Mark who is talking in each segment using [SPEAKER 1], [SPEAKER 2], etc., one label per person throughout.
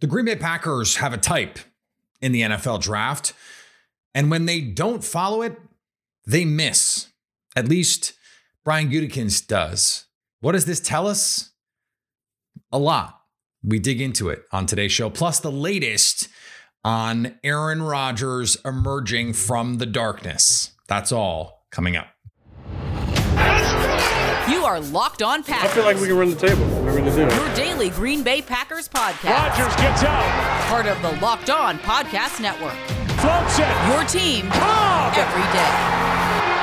[SPEAKER 1] The Green Bay Packers have a type in the NFL draft. And when they don't follow it, they miss. At least Brian Gutekunst does. What does this tell us? A lot. We dig into it on today's show, plus the latest on Aaron Rodgers emerging from the darkness. That's all coming up.
[SPEAKER 2] You are Locked On Packers.
[SPEAKER 3] I feel like we can run the table. We're going do it.
[SPEAKER 2] Your daily Green Bay Packers podcast.
[SPEAKER 4] Rodgers gets out.
[SPEAKER 2] Part of the Locked On Podcast Network.
[SPEAKER 4] Floats it.
[SPEAKER 2] Your team
[SPEAKER 4] Cobb.
[SPEAKER 2] every day.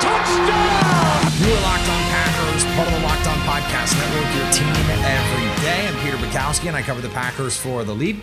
[SPEAKER 4] Touchdown.
[SPEAKER 1] You are Locked On Packers, part of the Locked On Podcast Network, your team every day. I'm Peter Bukowski, and I cover the Packers for The Leap,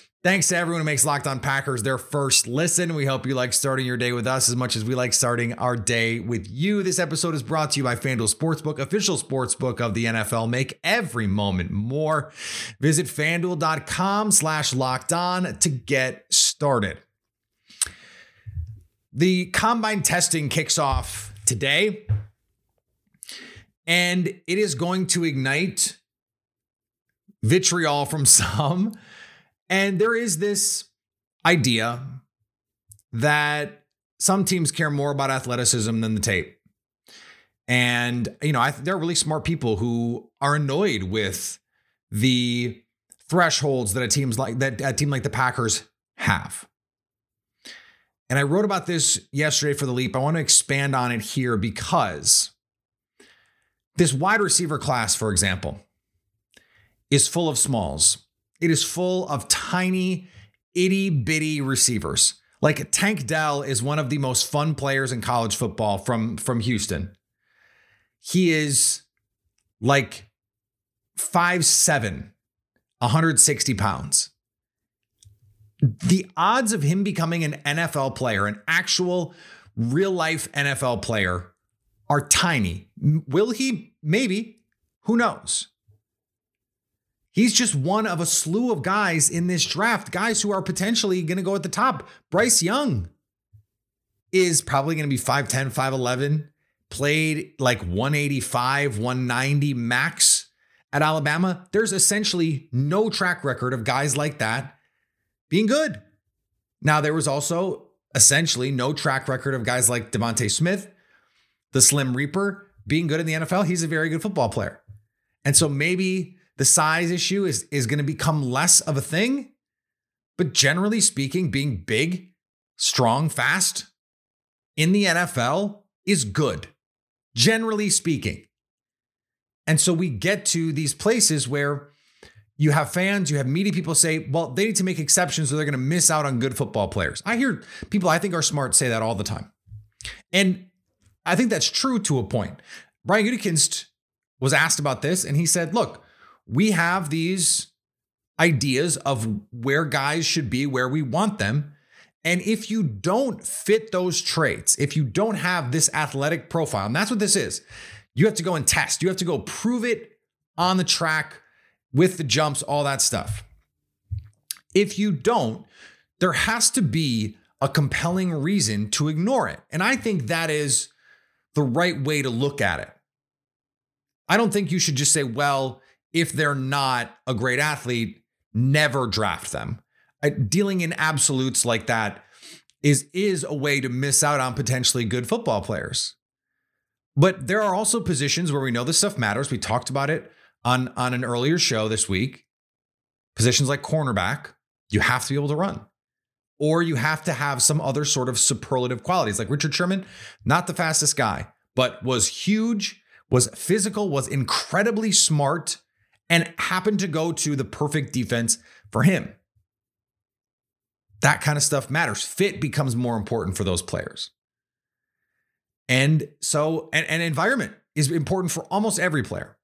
[SPEAKER 1] Thanks to everyone who makes Locked On Packers their first listen. We hope you like starting your day with us as much as we like starting our day with you. This episode is brought to you by FanDuel Sportsbook, official sportsbook of the NFL. Make every moment more. Visit fanduel.com slash locked on to get started. The combine testing kicks off today and it is going to ignite vitriol from some. And there is this idea that some teams care more about athleticism than the tape. And, you know, I, there are really smart people who are annoyed with the thresholds that a team's like that a team like the Packers have. And I wrote about this yesterday for the leap. I want to expand on it here because this wide receiver class, for example, is full of smalls. It is full of tiny, itty bitty receivers. Like Tank Dell is one of the most fun players in college football from, from Houston. He is like 5'7, 160 pounds. The odds of him becoming an NFL player, an actual real life NFL player, are tiny. Will he? Maybe. Who knows? He's just one of a slew of guys in this draft, guys who are potentially going to go at the top. Bryce Young is probably going to be 5'10, 5'11, played like 185, 190 max at Alabama. There's essentially no track record of guys like that being good. Now, there was also essentially no track record of guys like DeVonta Smith, the Slim Reaper, being good in the NFL. He's a very good football player. And so maybe the size issue is, is going to become less of a thing. But generally speaking, being big, strong, fast in the NFL is good, generally speaking. And so we get to these places where you have fans, you have media people say, well, they need to make exceptions or they're going to miss out on good football players. I hear people I think are smart say that all the time. And I think that's true to a point. Brian Gutekunst was asked about this, and he said, "Look, we have these ideas of where guys should be, where we want them, and if you don't fit those traits, if you don't have this athletic profile, and that's what this is, you have to go and test. You have to go prove it on the track with the jumps, all that stuff. If you don't, there has to be a compelling reason to ignore it. And I think that is the right way to look at it. I don't think you should just say, well, if they're not a great athlete, never draft them. Dealing in absolutes like that is is a way to miss out on potentially good football players. But there are also positions where we know this stuff matters. We talked about it on on an earlier show this week. Positions like cornerback, you have to be able to run. Or you have to have some other sort of superlative qualities. Like Richard Sherman, not the fastest guy, but was huge, was physical, was incredibly smart, and happened to go to the perfect defense for him. That kind of stuff matters. Fit becomes more important for those players. And so, and, and environment is important for almost every player.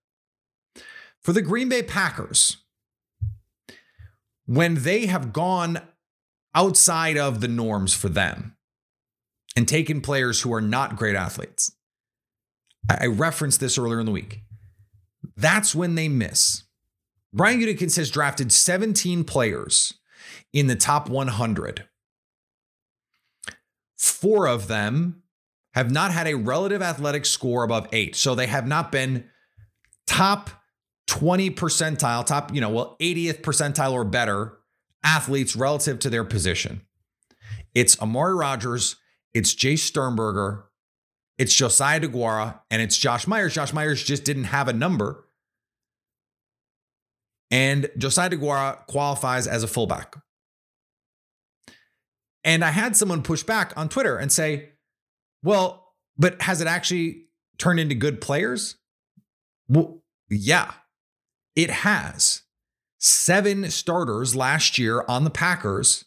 [SPEAKER 1] For the Green Bay Packers, when they have gone outside of the norms for them and taken players who are not great athletes, I referenced this earlier in the week. That's when they miss. Brian Gutekunst has drafted 17 players in the top 100. Four of them have not had a relative athletic score above eight. So they have not been top 20 percentile, top, you know, well, 80th percentile or better athletes relative to their position. It's Amari Rodgers, it's Jace Sternberger, it's Josiah DeGuara, and it's Josh Myers. Josh Myers just didn't have a number. And Josiah DeGuara qualifies as a fullback. And I had someone push back on Twitter and say, well, but has it actually turned into good players? Well, yeah, it has. Seven starters last year on the Packers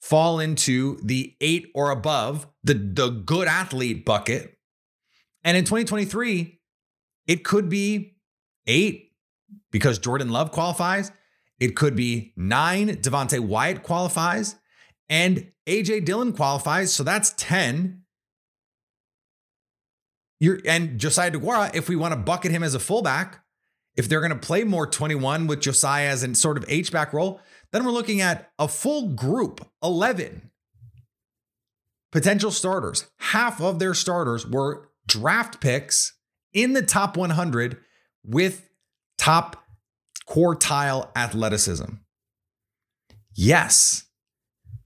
[SPEAKER 1] fall into the eight or above, the, the good athlete bucket. And in 2023, it could be eight because Jordan Love qualifies. It could be nine, Devonte Wyatt qualifies, and AJ Dillon qualifies. So that's 10. You're, and Josiah DeGuara, if we want to bucket him as a fullback, if they're going to play more 21 with Josiah as a sort of H-back role, then we're looking at a full group, 11 potential starters. Half of their starters were draft picks in the top 100 with top quartile athleticism. Yes,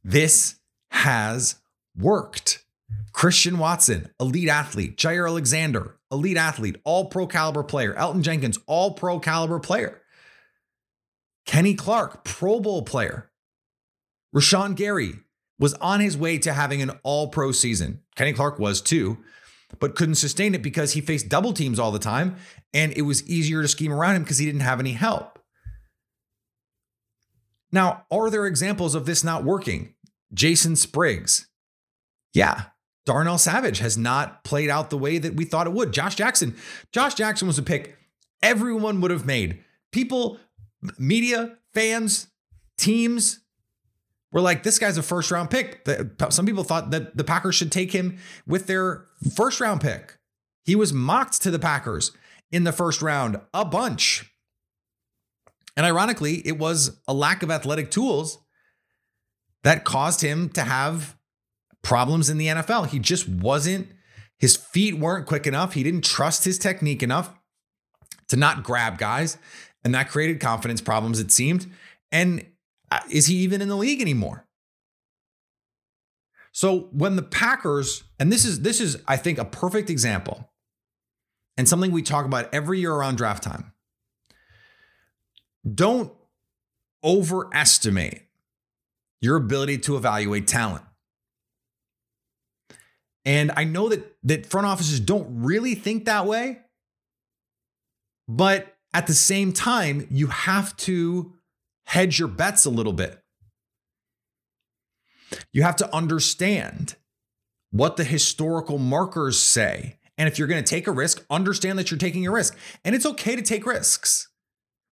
[SPEAKER 1] this has worked. Christian Watson, elite athlete. Jaire Alexander, elite athlete, all pro caliber player. Elgton Jenkins, all pro caliber player. Kenny Clark, Pro Bowl player. Rashan Gary was on his way to having an all pro season. Kenny Clark was too, but couldn't sustain it because he faced double teams all the time and it was easier to scheme around him because he didn't have any help. Now, are there examples of this not working? Jason Spriggs. Yeah, Darnell Savage has not played out the way that we thought it would. Josh Jackson. Josh Jackson was a pick everyone would have made. People, media, fans, teams were like, this guy's a first round pick. Some people thought that the Packers should take him with their first round pick. He was mocked to the Packers in the first round a bunch. And ironically, it was a lack of athletic tools that caused him to have problems in the NFL. He just wasn't, his feet weren't quick enough. He didn't trust his technique enough to not grab guys. And that created confidence problems, it seemed. And uh, is he even in the league anymore? So when the Packers, and this is this is I think a perfect example, and something we talk about every year around draft time. Don't overestimate your ability to evaluate talent. And I know that that front offices don't really think that way. But at the same time, you have to hedge your bets a little bit. You have to understand what the historical markers say. And if you're going to take a risk, understand that you're taking a risk. And it's okay to take risks.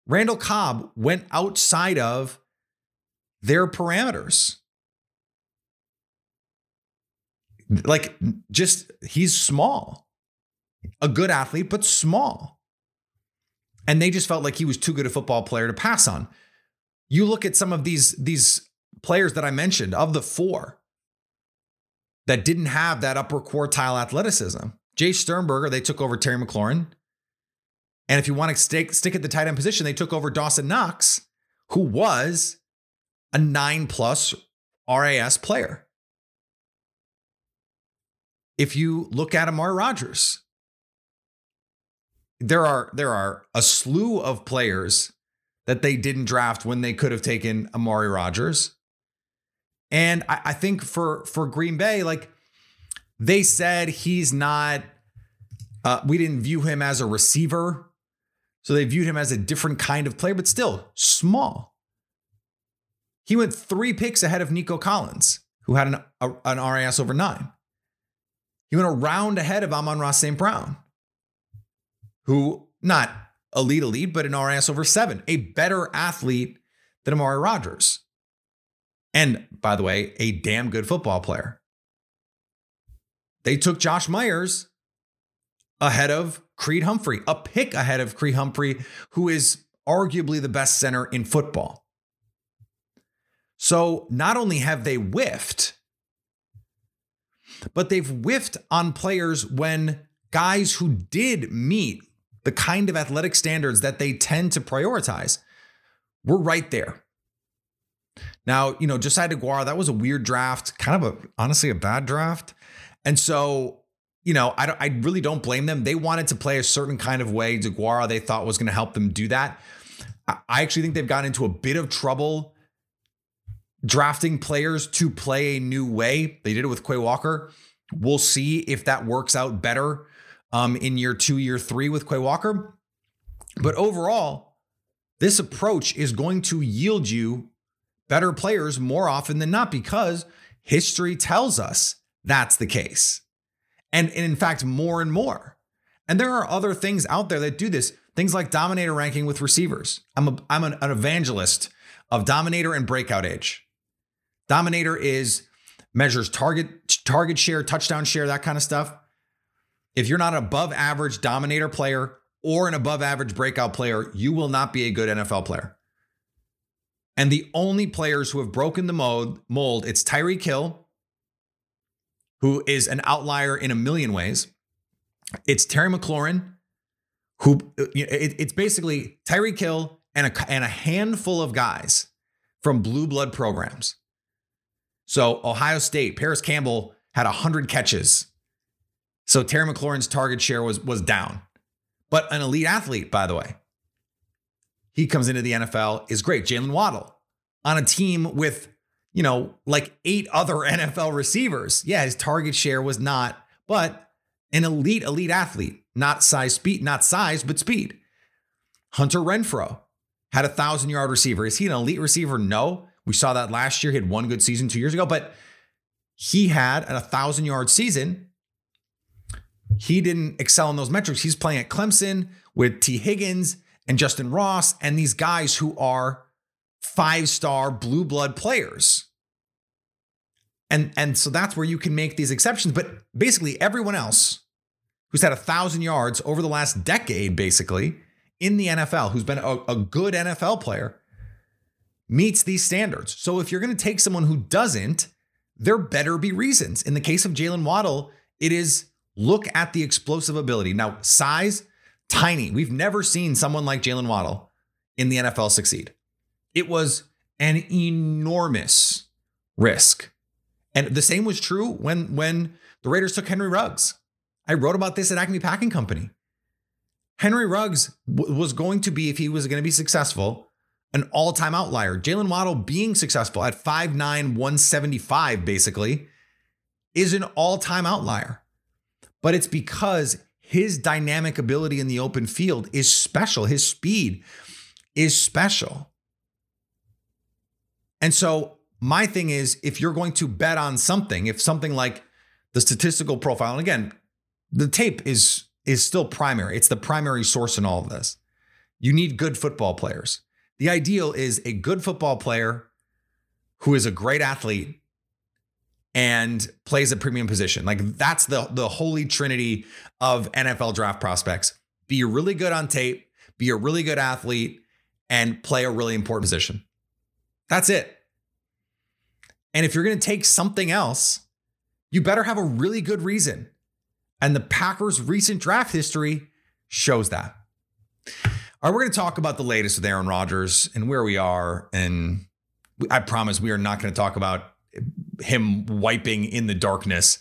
[SPEAKER 1] Randall Cobb went outside of their parameters like just he's small, a good athlete, but small. And they just felt like he was too good a football player to pass on. You look at some of these these players that I mentioned of the four that didn't have that upper quartile athleticism. Jay Sternberger, they took over Terry McLaurin. And if you want to stick, stick at the tight end position, they took over Dawson Knox, who was a nine plus RAS player if you look at Amari Rodgers, there are there are a slew of players that they didn't draft when they could have taken Amari Rodgers. And I, I think for for Green Bay, like they said he's not uh, we didn't view him as a receiver. So they viewed him as a different kind of player, but still small. He went three picks ahead of Nico Collins, who had an, a, an RAS over nine. He went a round ahead of Amon-Ra St. Brown, who not elite elite, but an RS over seven, a better athlete than Amari Rodgers. And by the way, a damn good football player. They took Josh Myers, ahead of Creed Humphrey, a pick ahead of Creed Humphrey, who is arguably the best center in football. So not only have they whiffed, but they've whiffed on players when guys who did meet the kind of athletic standards that they tend to prioritize were right there. Now, you know, Josiah DeGuara, that was a weird draft, kind of a honestly a bad draft. And so, you know, I, I really don't blame them. They wanted to play a certain kind of way. DeGuara, they thought was going to help them do that. I actually think they've gotten into a bit of trouble drafting players to play a new way. They did it with Quay Walker. We'll see if that works out better um, in year two, year three with Quay Walker. But overall, this approach is going to yield you better players more often than not because history tells us that's the case. And, and in fact, more and more. And there are other things out there that do this. Things like dominator ranking with receivers. I'm, a, I'm an, an evangelist of dominator and breakout age. Dominator is measures target target share, touchdown share, that kind of stuff. If you're not an above average dominator player or an above average breakout player, you will not be a good NFL player. And the only players who have broken the mold, mold it's Tyreek Hill, who is an outlier in a million ways. It's Terry McLaurin, who it's basically Tyreek Hill and a, and a handful of guys from blue blood programs. So Ohio State, Parris Campbell had 100 catches. So Terry McLaurin's target share was, was down. But an elite athlete, by the way. He comes into the NFL, is great. Jaylen Waddle on a team with, you know, like eight other NFL receivers. Yeah, his target share was not, but an elite, elite athlete, not size speed, not size, but speed. Hunter Renfrow had a thousand yard receiver. Is he an elite receiver? No. We saw that last year. He had one good season two years ago, but he had a thousand yard season. He didn't excel in those metrics. He's playing at Clemson with Tee Higgins and Justin Ross and these guys who are five star blue blood players. And, and so that's where you can make these exceptions. But basically, everyone else who's had a thousand yards over the last decade, basically, in the NFL, who's been a, a good NFL player, meets these standards. So if you're going to take someone who doesn't, there better be reasons. In the case of Jaylen Waddle, it is look at the explosive ability. Now, size, tiny. We've never seen someone like Jaylen Waddle in the NFL succeed. It was an enormous risk. And the same was true when, when the Raiders took Henry Ruggs. I wrote about this at Acme Packing Company. Henry Ruggs w- was going to be, if he was going to be successful, an all time outlier. Jaylen Waddle being successful at 5'9, 175, basically, is an all time outlier. But it's because his dynamic ability in the open field is special. His speed is special. And so, my thing is if you're going to bet on something, if something like the statistical profile, and again, the tape is is still primary. It's the primary source in all of this. You need good football players. The ideal is a good football player who is a great athlete and plays a premium position. Like that's the the holy trinity of NFL draft prospects. Be really good on tape, be a really good athlete and play a really important position. That's it. And if you're going to take something else, you better have a really good reason. And the Packers' recent draft history shows that. All right, we're going to talk about the latest with Aaron Rodgers and where we are. And I promise we are not going to talk about him wiping in the darkness.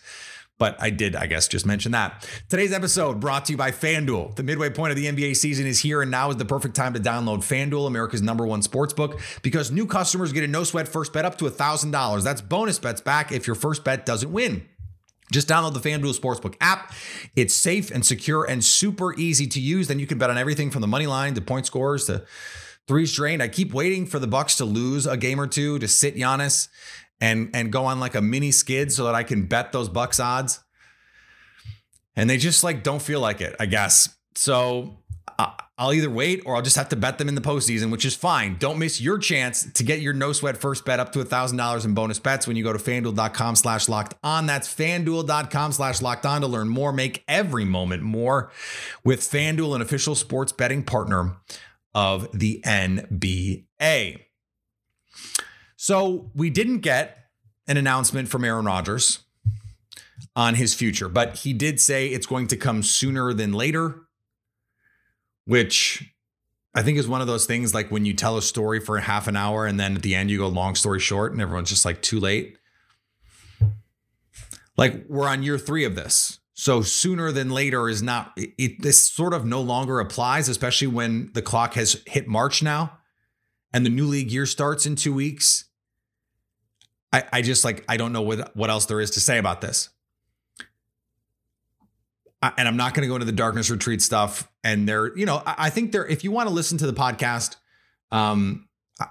[SPEAKER 1] But I did, I guess, just mention that. Today's episode brought to you by FanDuel. The midway point of the NBA season is here, and now is the perfect time to download FanDuel, America's number one sports book, because new customers get a no sweat first bet up to $1,000. That's bonus bets back if your first bet doesn't win. Just download the FanDuel Sportsbook app. It's safe and secure and super easy to use. Then you can bet on everything from the money line to point scores to threes drained. I keep waiting for the Bucks to lose a game or two to sit Giannis and and go on like a mini skid so that I can bet those Bucks odds. And they just like don't feel like it, I guess. So I'll either wait or I'll just have to bet them in the postseason, which is fine. Don't miss your chance to get your no sweat first bet up to $1,000 in bonus bets when you go to fanduel.com slash locked on. That's fanduel.com slash locked on to learn more. Make every moment more with Fanduel, an official sports betting partner of the NBA. So we didn't get an announcement from Aaron Rodgers on his future, but he did say it's going to come sooner than later which I think is one of those things like when you tell a story for half an hour and then at the end you go long story short and everyone's just like too late. Like we're on year three of this. So sooner than later is not, it, this sort of no longer applies, especially when the clock has hit March now and the new league year starts in two weeks. I, I just like, I don't know what, what else there is to say about this and I'm not going to go into the darkness retreat stuff. And there, you know, I, think there, if you want to listen to the podcast, um,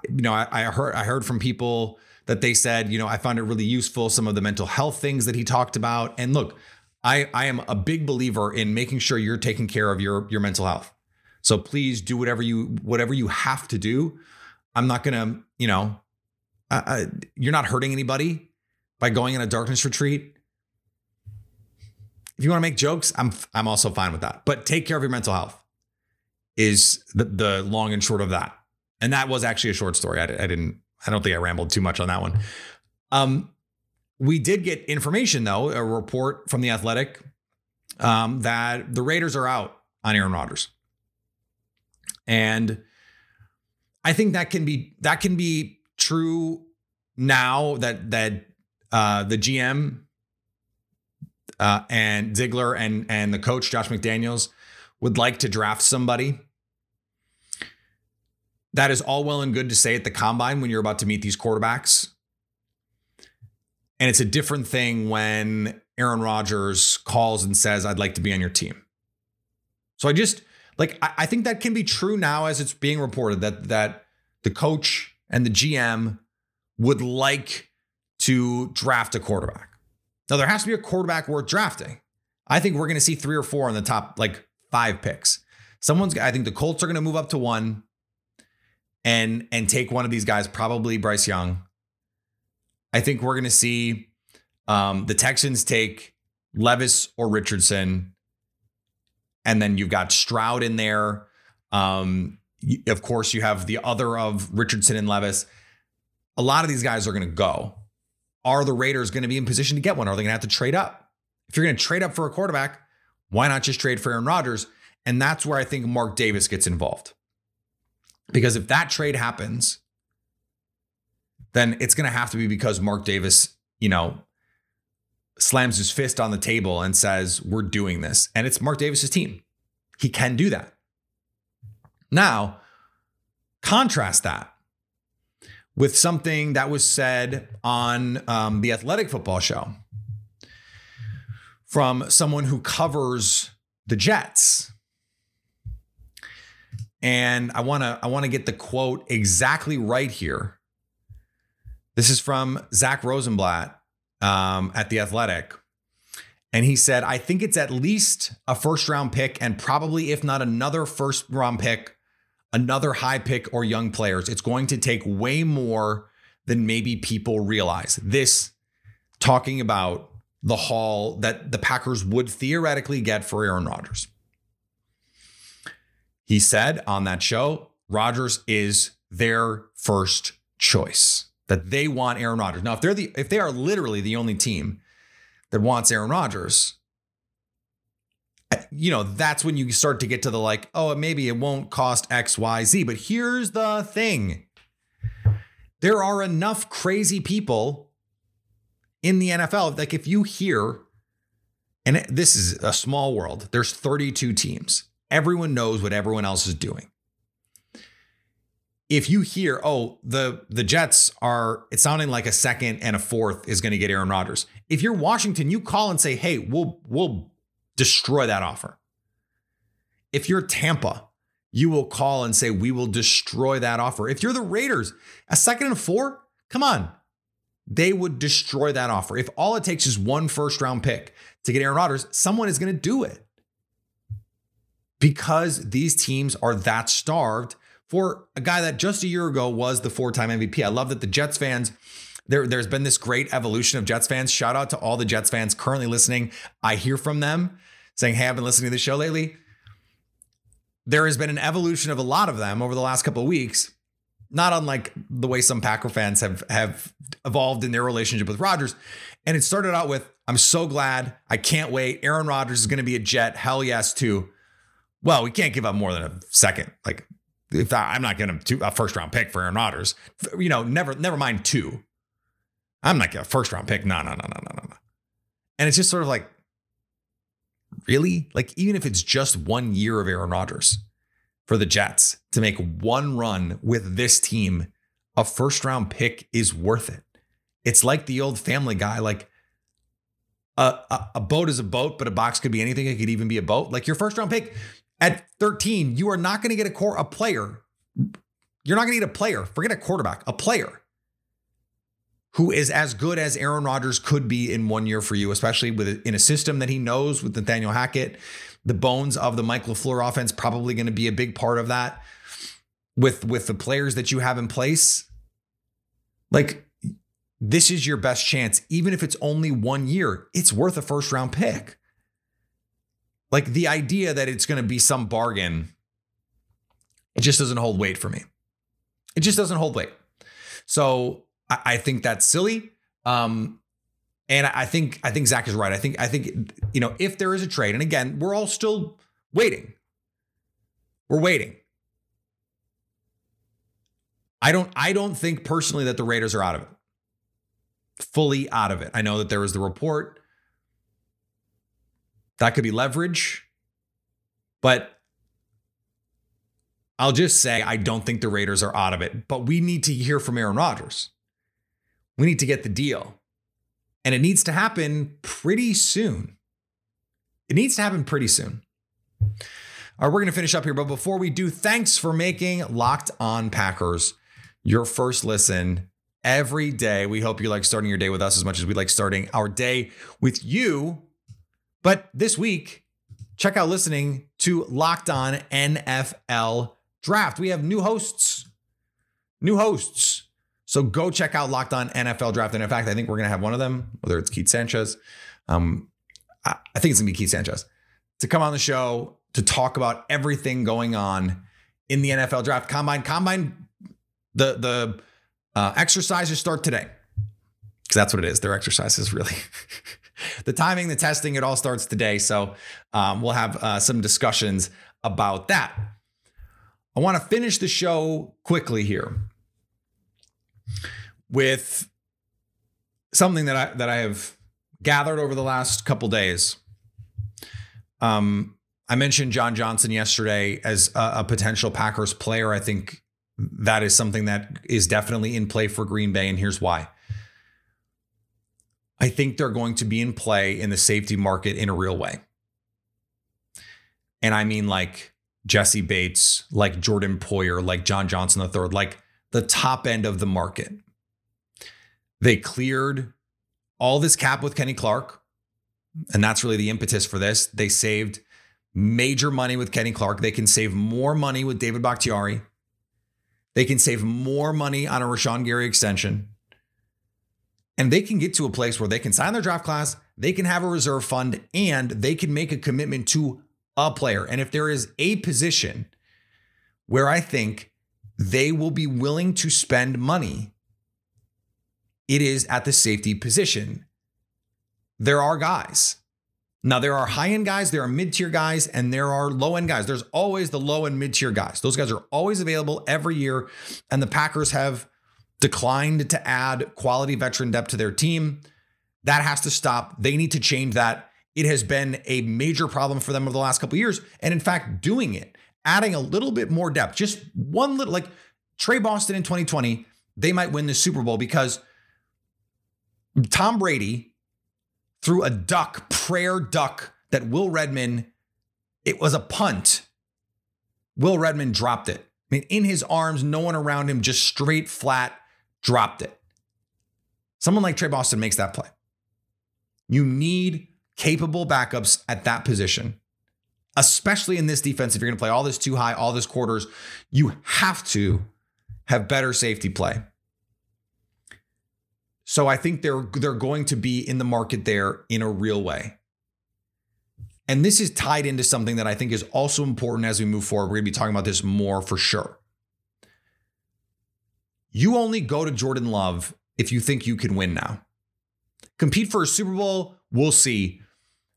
[SPEAKER 1] you know, I, I heard, I heard from people that they said, you know, I found it really useful. Some of the mental health things that he talked about. And look, I, I am a big believer in making sure you're taking care of your, your mental health. So please do whatever you, whatever you have to do. I'm not going to, you know, you're not hurting anybody by going in a darkness retreat if you want to make jokes, I'm I'm also fine with that. But take care of your mental health is the the long and short of that. And that was actually a short story. I, I didn't I don't think I rambled too much on that one. Um, we did get information though, a report from the Athletic um, that the Raiders are out on Aaron Rodgers, and I think that can be that can be true now that that uh, the GM uh, and Ziegler and and the coach Josh McDaniels would like to draft somebody. That is all well and good to say at the combine when you're about to meet these quarterbacks. And it's a different thing when Aaron Rodgers calls and says, I'd like to be on your team. So I just like I, I think that can be true now as it's being reported that that the coach and the GM would like to draft a quarterback. Now, there has to be a quarterback worth drafting. I think we're going to see three or four in the top like five picks. Someone's, I think the Colts are going to move up to one and and take one of these guys, probably Bryce Young. I think we're going to see um, the Texans take Levis or Richardson, and then you've got Stroud in there. Um, of course, you have the other of Richardson and Levis. A lot of these guys are going to go are the Raiders going to be in position to get one? Are they going to have to trade up? If you're going to trade up for a quarterback, why not just trade for Aaron Rodgers? And that's where I think Mark Davis gets involved. Because if that trade happens, then it's going to have to be because Mark Davis, you know, slams his fist on the table and says, We're doing this. And it's Mark Davis's team. He can do that. Now, contrast that with something that was said on um, the Athletic Football Show from someone who covers the Jets. And I want to I want to get the quote exactly right here. This is from Zack Rosenblatt um, at the Athletic. And he said, I think it's at least a first round pick and probably, if not another first round pick, another high pick or young players. It's going to take way more than maybe people realize. This talking about the haul that the Packers would theoretically get for Aaron Rodgers. He said on that show, Rodgers is their first choice. That they want Aaron Rodgers. Now, if they're the if they are literally the only team that wants Aaron Rodgers, you know, that's when you start to get to the like, oh, maybe it won't cost X, Y, Z. But here's the thing there are enough crazy people in the NFL. Like, if you hear, and this is a small world, there's 32 teams, everyone knows what everyone else is doing. If you hear, oh, the the Jets are, it's sounding like a second and a fourth is going to get Aaron Rodgers. If you're Washington, you call and say, hey, we'll we'll destroy that offer. If you're Tampa, you will call and say, We will destroy that offer. If you're the Raiders, a second and four, come on. They would destroy that offer. If all it takes is one first round pick to get Aaron Rodgers, someone is going to do it because these teams are that starved for a guy that just a year ago was the four-time MVP. I love that the Jets fans there, there's been this great evolution of Jets fans. Shout out to all the Jets fans currently listening. I hear from them saying, Hey, I've been listening to the show lately. There has been an evolution of a lot of them over the last couple of weeks, not unlike the way some Packer fans have have evolved in their relationship with Rodgers. And it started out with, I'm so glad. I can't wait. Aaron Rodgers is going to be a Jet. Hell yes, too. Well, we can't give up more than a second. Like, if I, I'm not going to a first round pick for Aaron Rodgers, you know, never, never mind two. I'm not a first round pick. No, no, no, no, no, no. no. And it's just sort of like, really? Like, even if it's just one year of Aaron Rodgers for the Jets to make one run with this team, a first round pick is worth it. It's like the old family guy, like a, a, a boat is a boat, but a box could be anything. It could even be a boat. Like your first round pick at 13, you are not going to get a core a player. You're not going to get a player. Forget a quarterback, a player who is as good as Aaron Rodgers could be in one year for you, especially with in a system that he knows with Nathaniel Hackett. The bones of the Mike LaFleur offense probably going to be a big part of that. With with the players that you have in place, like this is your best chance, even if it's only one year. It's worth a first round pick. Like the idea that it's going to be some bargain, it just doesn't hold weight for me. It just doesn't hold weight. So I, I think that's silly. Um, and I think I think Zack is right. I think I think you know if there is a trade, and again, we're all still waiting. We're waiting. I don't I don't think personally that the Raiders are out of it. Fully out of it. I know that there was the report. That could be leverage. But I'll just say I don't think the Raiders are out of it. But we need to hear from Aaron Rodgers. We need to get the deal. And it needs to happen pretty soon. It needs to happen pretty soon. All right, we're going to finish up here. But before we do, thanks for making Locked On Packers your first listen every day. We hope you like starting your day with us as much as we like starting our day with you. But this week, check out listening to Locked On NFL Draft. We have new hosts. New hosts. So go check out Locked On NFL Draft. And in fact, I think we're going to have one of them, whether it's Keith Sanchez. Um, I, I think it's going to be Keith Sanchez to come on the show to talk about everything going on in the NFL Draft Combine. Combine, the the uh, exercises start today because that's what it is. Their exercises really. the timing, the testing, it all starts today. So um, we'll have uh, some discussions about that. I want to finish the show quickly here with something that I that I have gathered over the last couple days. Um, I mentioned John Johnson yesterday as a, a, potential Packers player. I think that is something that is definitely in play for Green Bay, and here's why. I think they're going to be in play in the safety market in a real way. And I mean like Jessie Bates, like Jordan Poyer, like John Johnson III, like the top end of the market. They cleared all this cap with Kenny Clark. And that's really the impetus for this. They saved major money with Kenny Clark. They can save more money with David Bakhtiari. They can save more money on a Rashan Gary extension. And they can get to a place where they can sign their draft class, they can have a reserve fund, and they can make a commitment to a player. And if there is a position where I think they will be willing to spend money, it is at the safety position. There are guys. Now, there are high end guys, there are mid tier guys, and there are low end guys. There's always the low and mid tier guys. Those guys are always available every year. And the Packers have declined to add quality veteran depth to their team. That has to stop. They need to change that. It has been a major problem for them over the last couple years. And in fact, doing it adding a little bit more depth, just one little, like Tre Boston in 2020, they might win the Super Bowl because Tom Brady threw a duck, prayer duck that Will Redmond, it was a punt. Will Redmond dropped it. I mean, in his arms, no one around him, just straight flat dropped it. Someone like Tre Boston makes that play. You need capable backups at that position especially in this defense, if you're going to play all this too high, all this quarters, you have to have better safety play. So I think they're they're going to be in the market there in a real way. And this is tied into something that I think is also important as we move forward. We're going to be talking about this more for sure. You only go to Jordan Love if you think you can win now. Compete for a Super Bowl, we'll see.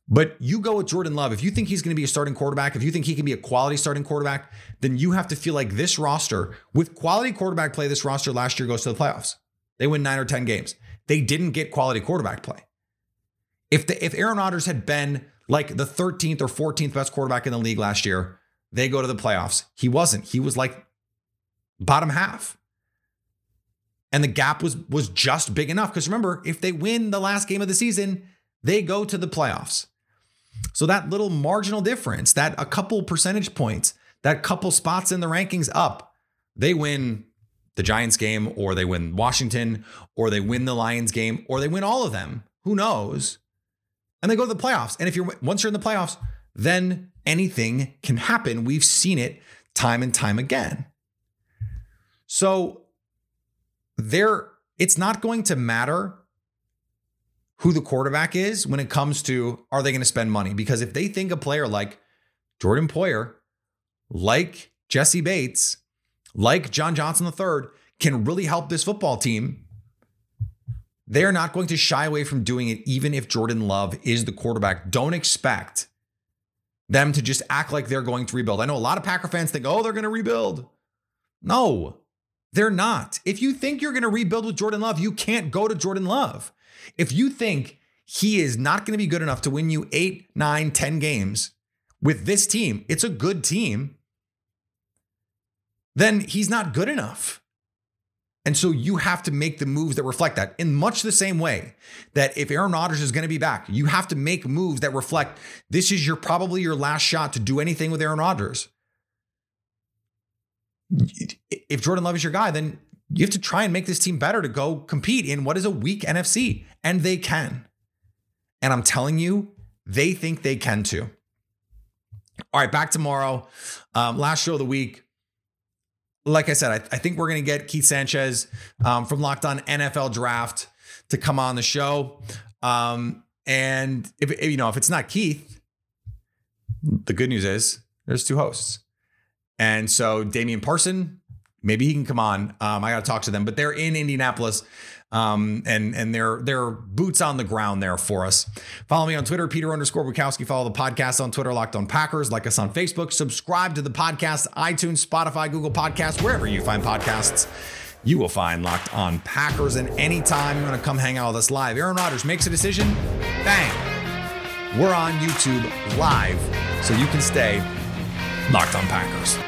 [SPEAKER 1] But you go with Jordan Love. If you think he's going to be a starting quarterback, if you think he can be a quality starting quarterback, then you have to feel like this roster, with quality quarterback play, this roster last year goes to the playoffs. They win nine or 10 games. They didn't get quality quarterback play. If the if Aaron Rodgers had been like the 13th or 14th best quarterback in the league last year, they go to the playoffs. He wasn't. He was like bottom half. And the gap was was just big enough because remember, if they win the last game of the season, they go to the playoffs. So that little marginal difference, that a couple percentage points, that couple spots in the rankings up, they win the Giants game or they win Washington or they win the Lions game or they win all of them. Who knows? And they go to the playoffs. And if you're once you're in the playoffs, then anything can happen. We've seen it time and time again. So there it's not going to matter who the quarterback is when it comes to are they going to spend money? Because if they think a player like Jordan Poyer, like Jessie Bates, like John Johnson III can really help this football team, they're not going to shy away from doing it, even if Jordan Love is the quarterback. Don't expect them to just act like they're going to rebuild. I know a lot of Packer fans think, oh, they're going to rebuild. No, they're not. If you think you're going to rebuild with Jordan Love, you can't go to Jordan Love. If you think he is not going to be good enough to win you eight, nine, ten games with this team, it's a good team, then he's not good enough. And so you have to make the moves that reflect that in much the same way that if Aaron Rodgers is going to be back, you have to make moves that reflect this is your probably your last shot to do anything with Aaron Rodgers. If Jordan Love is your guy, then you have to try and make this team better to go compete in what is a weak NFC. And they can. And I'm telling you, they think they can too. All right, back tomorrow. Um, last show of the week. Like I said, I, I think we're going to get Keith Sanchez um, from Locked On NFL Draft to come on the show. Um, and if, if you know if it's not Keith, the good news is there's two hosts. And so Damian Parson maybe he can come on. Um, I got to talk to them, but they're in Indianapolis, um, and and they're they're boots on the ground there for us. Follow me on Twitter, Peter underscore Bukowski. Follow the podcast on Twitter, Locked On Packers. Like us on Facebook. Subscribe to the podcast, iTunes, Spotify, Google Podcasts, wherever you find podcasts. You will find Locked On Packers. And anytime you want to come hang out with us live, Aaron Rodgers makes a decision, bang, we're on YouTube live, so you can stay Locked On Packers.